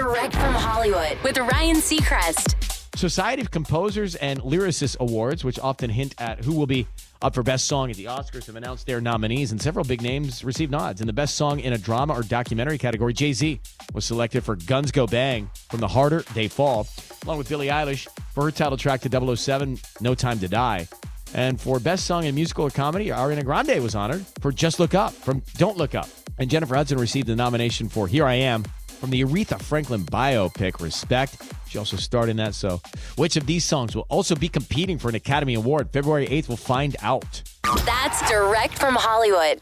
Direct from Hollywood with Ryan Seacrest. Society of Composers and Lyricists Awards, which often hint at who will be up for Best Song at the Oscars, have announced their nominees, and several big names received nods. In the Best Song in a Drama or Documentary category, Jay Z was selected for Guns Go Bang from The Harder They Fall, along with Billie Eilish for her title track to 007, No Time to Die. And for Best Song in Musical or Comedy, Ariana Grande was honored for Just Look Up from Don't Look Up. And Jennifer Hudson received the nomination for Here I Am from the Aretha Franklin biopic Respect. She also starred in that. So, which of these songs will also be competing for an Academy Award? February 8th, we'll find out. That's direct from Hollywood.